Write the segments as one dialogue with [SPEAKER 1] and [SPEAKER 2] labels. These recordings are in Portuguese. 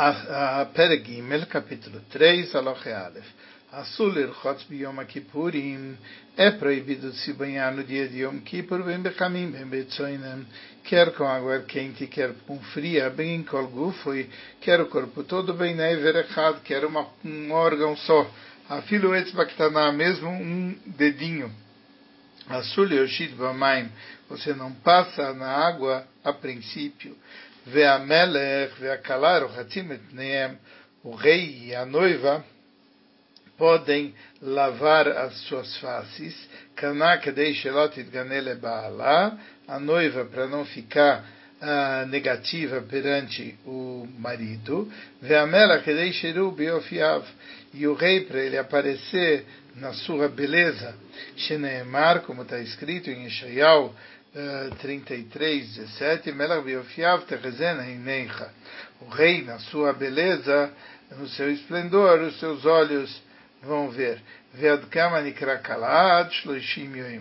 [SPEAKER 1] a, a Peregimel, capítulo 3, Aloche Aleph. Asul Irchotz Biyom Kippurim, é proibido se banhar no dia de Yom Kippur, bem bechamim, bem betzoinem, quer com água quente, quer com fria, bem em kolgufoi, quer o corpo todo, bem neverechad, quer uma, um órgão só, afilo etzbaktaná, mesmo um dedinho. Asul Yoshid Bamaim, você não passa na água a princípio. Ve'amelech ve'akalar hatim etneem, o rei e a noiva podem lavar as suas faces, kanak deishelot itganele ba'alá, a noiva para não ficar uh, negativa perante o marido, ve'amelech deisheru biofiav, e o rei para ele aparecer na sua beleza, sheneemar, como está escrito em Ishaial 33, 17, Melach Biofiav Terezena Ineicha. O rei, na sua beleza, no seu esplendor, os seus olhos vão ver.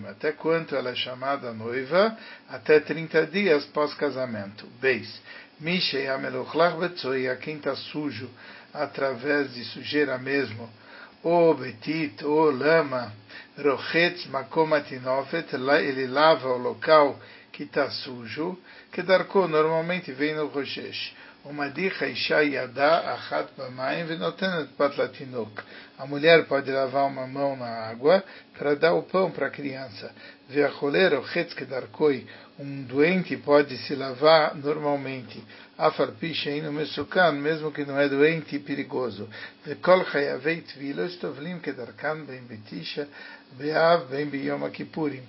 [SPEAKER 1] Até quanto ela é chamada noiva? Até 30 dias pós-casamento. Beis. Mishei Amelochlach Betzoi, a quem está sujo através de sujeira mesmo ou betit, ou lama, rochetz makomatinofet, ele lava o local que está sujo, que darko normalmente vem no rochesh. A mulher pode lavar uma mão na água para dar o pão para a criança. Um doente pode se lavar normalmente. Afarpisha no mesukan, mesmo que não é doente e perigoso. Betisha be'av.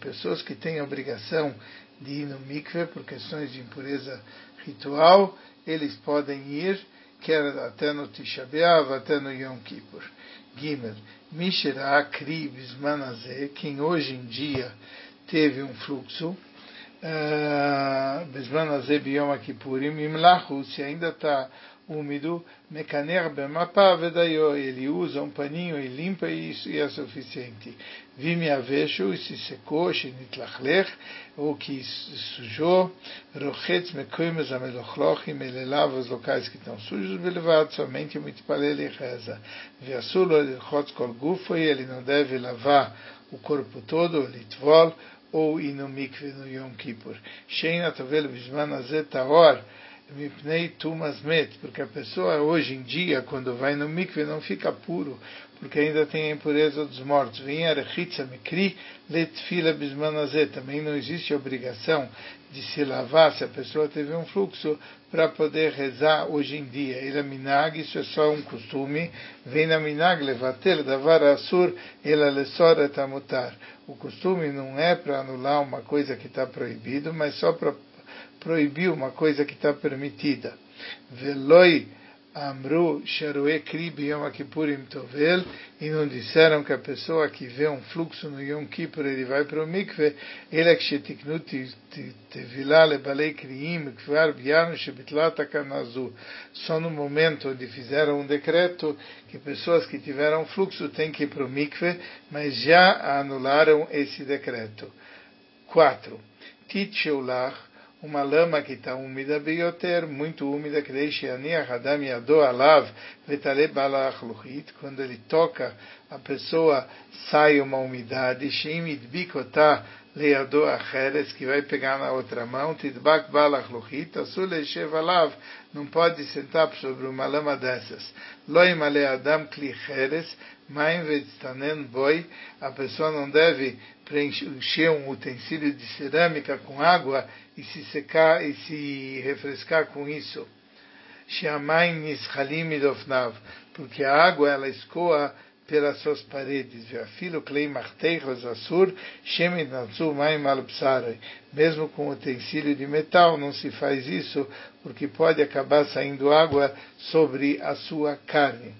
[SPEAKER 1] Pessoas que têm a obrigação de ir no mikve por questões de impureza ritual, eles podem ir, quer até no Tisha B'Av, até no Yom Kippur. Gimel, Mishra Kri Bismanazé, quem hoje em dia teve um fluxo, Bismanazé Biyom Kippurim, Imlahu, se ainda está úmido, vedayo, ele usa um paninho e limpa e isso é suficiente. Vime aveshu, e se secou, shenitlachlech, ou que sujou, rochetz mekoimes amelochlochim, ele lava os locais que estão sujos, belevado somente o mitpalel e reza. Viasulo elchotz kol gufo, e ele não deve lavar o corpo todo, litvol, ou ir no Yom Kippur. Sheina tovel bisman azet taor, Mipnei Tumas Met, porque a pessoa hoje em dia, quando vai no mikve, não fica puro, porque ainda tem a impureza dos mortos. Vem Arechitza Mikri Letfila Bismanazé. Também não existe obrigação de se lavar se a pessoa teve um fluxo para poder rezar hoje em dia. Ela minag, isso é só um costume. Vem na minag levatel davar asur ela lesora tamutar. O costume não é para anular uma coisa que está proibido, mas só para proibiu uma coisa que está permitida. Veloi Amru Sharué Kri Yom Kippurim Tovel e não disseram que a pessoa que vê um fluxo no Yom Kippur ele vai para o mikve ele é que shetiknut tevilá lebalei kriim kvar bianu shebitlat akanazu só no momento onde fizeram um decreto que pessoas que tiveram fluxo têm que ir para o mikve mas já anularam esse decreto 4. Titcheulach uma lama que está úmida, beioter, muito úmida, que deixe Adam Yado Alav, Vetale Balachluchit, quando ele toca, a pessoa sai uma umidade, Shimit Bikotá, Leado Acheres, que vai pegar na outra mão, Tidbak Balachluchit, Asule Shevalav, não pode sentar sobre uma lama dessas. Loim Ale Adam Klicheres, Maim Vetstanen Boi, a pessoa não deve preencher um utensílio de cerâmica com água e se secar e se refrescar com isso. Porque a água ela escoa pelas suas paredes. Mesmo com utensílio de metal, não se faz isso, porque pode acabar saindo água sobre a sua carne.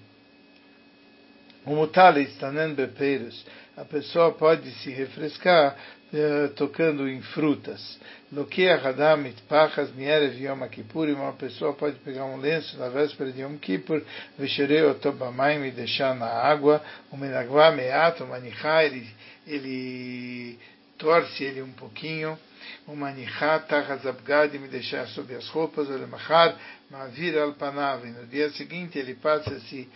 [SPEAKER 1] O mutale estanen bepeiros a pessoa pode se refrescar eh, tocando em frutas. Loquea Hadam Itpachas Mierev Yom Kippur, uma pessoa pode pegar um lenço na véspera de Yom Kippur, Vesherei Otobamaim e deixar na água, o Menagvá Meato Manichá, ele, ele torce ele um pouquinho, o manichat hazabgad me deixar sobre as roupas, o lemachar, mavir al panav, no dia seguinte ele passa esse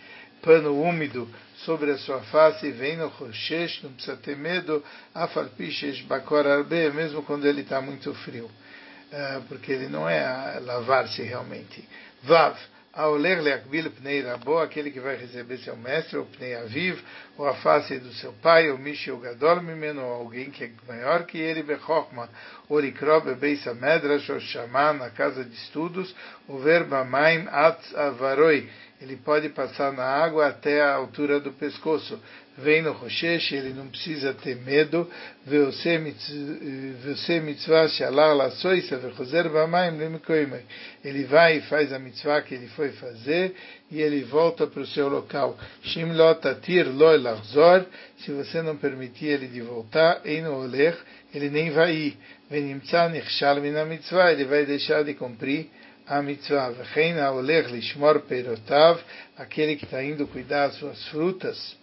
[SPEAKER 1] pano úmido sobre a sua face, vem no Roshesh, não precisa ter medo, afalpishesh bakor arbe, mesmo quando ele está muito frio, uh, porque ele não é lavar-se realmente. Vav, Aoler leakbil pnei rabo, aquele que vai receber seu mestre, ou pnei aviv, ou a face do seu pai, ou mishi o gadol mimeno, ou alguém que é maior que ele, bechokma, ou likro bebeisa medrash, ou chamar na casa de estudos, o verba maim atz avaroi, ele pode passar na água até a altura do pescoço. Vem no Roshesh, ele não precisa ter medo. Ele vai e faz a mitzvah que ele foi fazer e ele volta para o seu local. Se você não permitir ele de voltar, ele nem vai ir. Ele vai deixar de cumprir a mitzvah. V'chein ha'olech lishmor peirotav, aquele que está indo cuidar das suas frutas.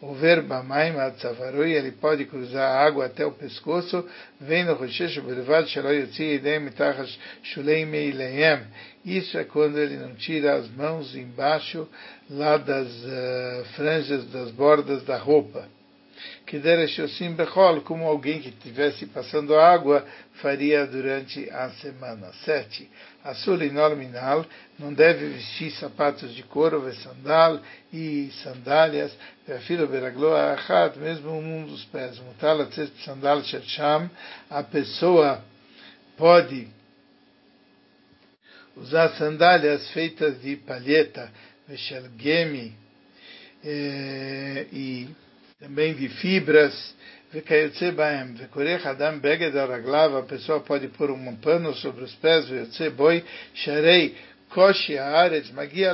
[SPEAKER 1] O verbo bamaim atzavarui, ele pode cruzar a água até o pescoço. Vem no Roshesh Berivad Shalom Yotzi Yedem Mitachas Shulei Meileem. Isso é quando ele não tira as mãos embaixo lá das uh, franjas, das bordas da roupa que Dereshosim Bechol, como alguém que estivesse passando água faria durante a semana. 7. Asulinol Minal, não deve vestir sapatos de couro, sandal e sandálias, filo beraglo achat, mesmo um dos pés. Mutal sandal sham, a pessoa pode usar sandálias feitas de palheta, veshelgemi, eh, e também de fibras. A pessoa pode pôr um pano sobre os pés, magia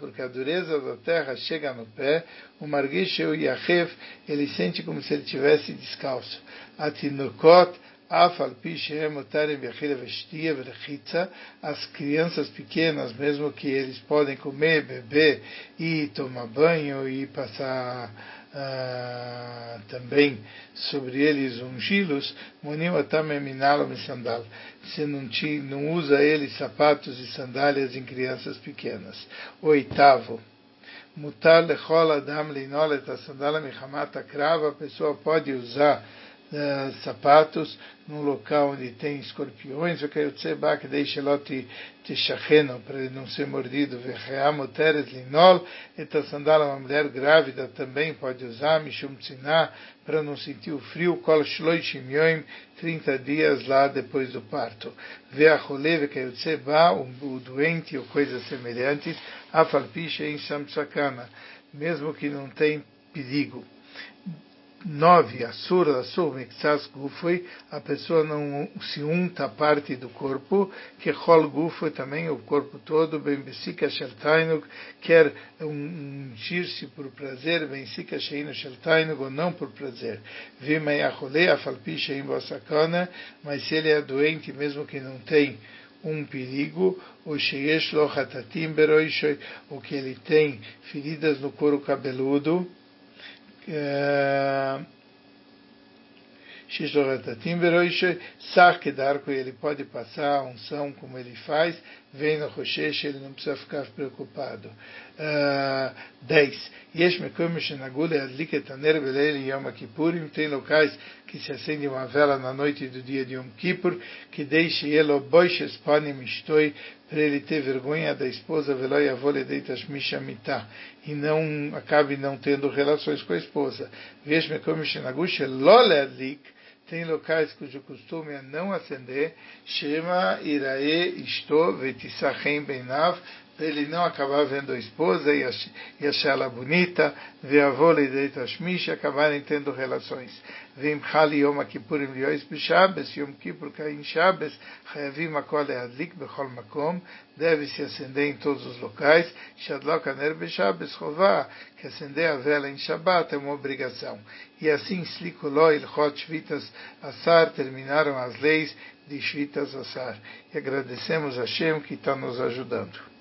[SPEAKER 1] porque a dureza da terra chega no pé, o margisheu yachef, ele sente como se ele tivesse descalço. Atinukot, afal as crianças pequenas, mesmo que eles podem comer, beber e tomar banho e passar ah, também sobre eles ungilos, monim atameminalo sandal. Se não, te, não usa ele sapatos e sandálias em crianças pequenas. Oitavo. Mutar lechol adam leinolet a sandala michamata crava, a pessoa pode usar uh, sapatos num local onde tem escorpiões, o que deixa lote techacheno, para ele não ser mordido, vecheamo teres linol, e a sandália uma mulher grávida também pode usar, mishum tziná, para não sentir o frio, kol shloishim yoim, 30 dias lá depois do parto. Veacholeve que o doente ou coisas semelhantes, afalpiche em samsakana, mesmo que não tem perigo. 9. Asur, Asur, Mixas Gufoi, a pessoa não se unta parte do corpo, que Hol Gufoi também, o corpo todo, bem Besika Sheltainuk, quer ungir-se por prazer, bem Sika Sheino Sheltainuk, ou não por prazer. Vimei Achole, Afalpi Shein Bosakana, mas se ele é doente, mesmo que não tem um perigo, o Sheyesh Lo Hatatim Beroishoi, ou que ele tem feridas no couro cabeludo, Shishoratatim Veroishe, Sar Kedarko, ele pode passar a unção como ele faz, vem no Roshesh, ele não precisa ficar preocupado. 10. Yesh Mekum Shenagule Adlik Etaner Belele Yom Kippurim, tem locais que se acende uma vela na noite do dia de Yom Kippur, que deixe ele boishes panim istoi, para ele ter vergonha da esposa, veloi avole deitas mishamita, e não acabe não tendo relações com a esposa. Yesh Mekum Shenagush Lole Adlik, tem locais cujo costume é não acender, Shema Irae Isto Vetisachem Benav, ele não acabar vendo a esposa e, achar ela bonita, ver a vôlei de Tashmish e acabarem tendo relações. Vim Chali Yom Kippurim Liois B'Shabes, Yom Kippur Kain Shabes, Chayavim Akol Adlik Bechol Makom, deve se acender em todos os locais, Shadlok Aner B'Shabes Chová, que acender a vela em Shabbat é uma obrigação. E assim, Slikuló Ilchot Shvitas Asar, terminaram as leis de Shvitas Asar. E agradecemos a Hashem que está nos ajudando.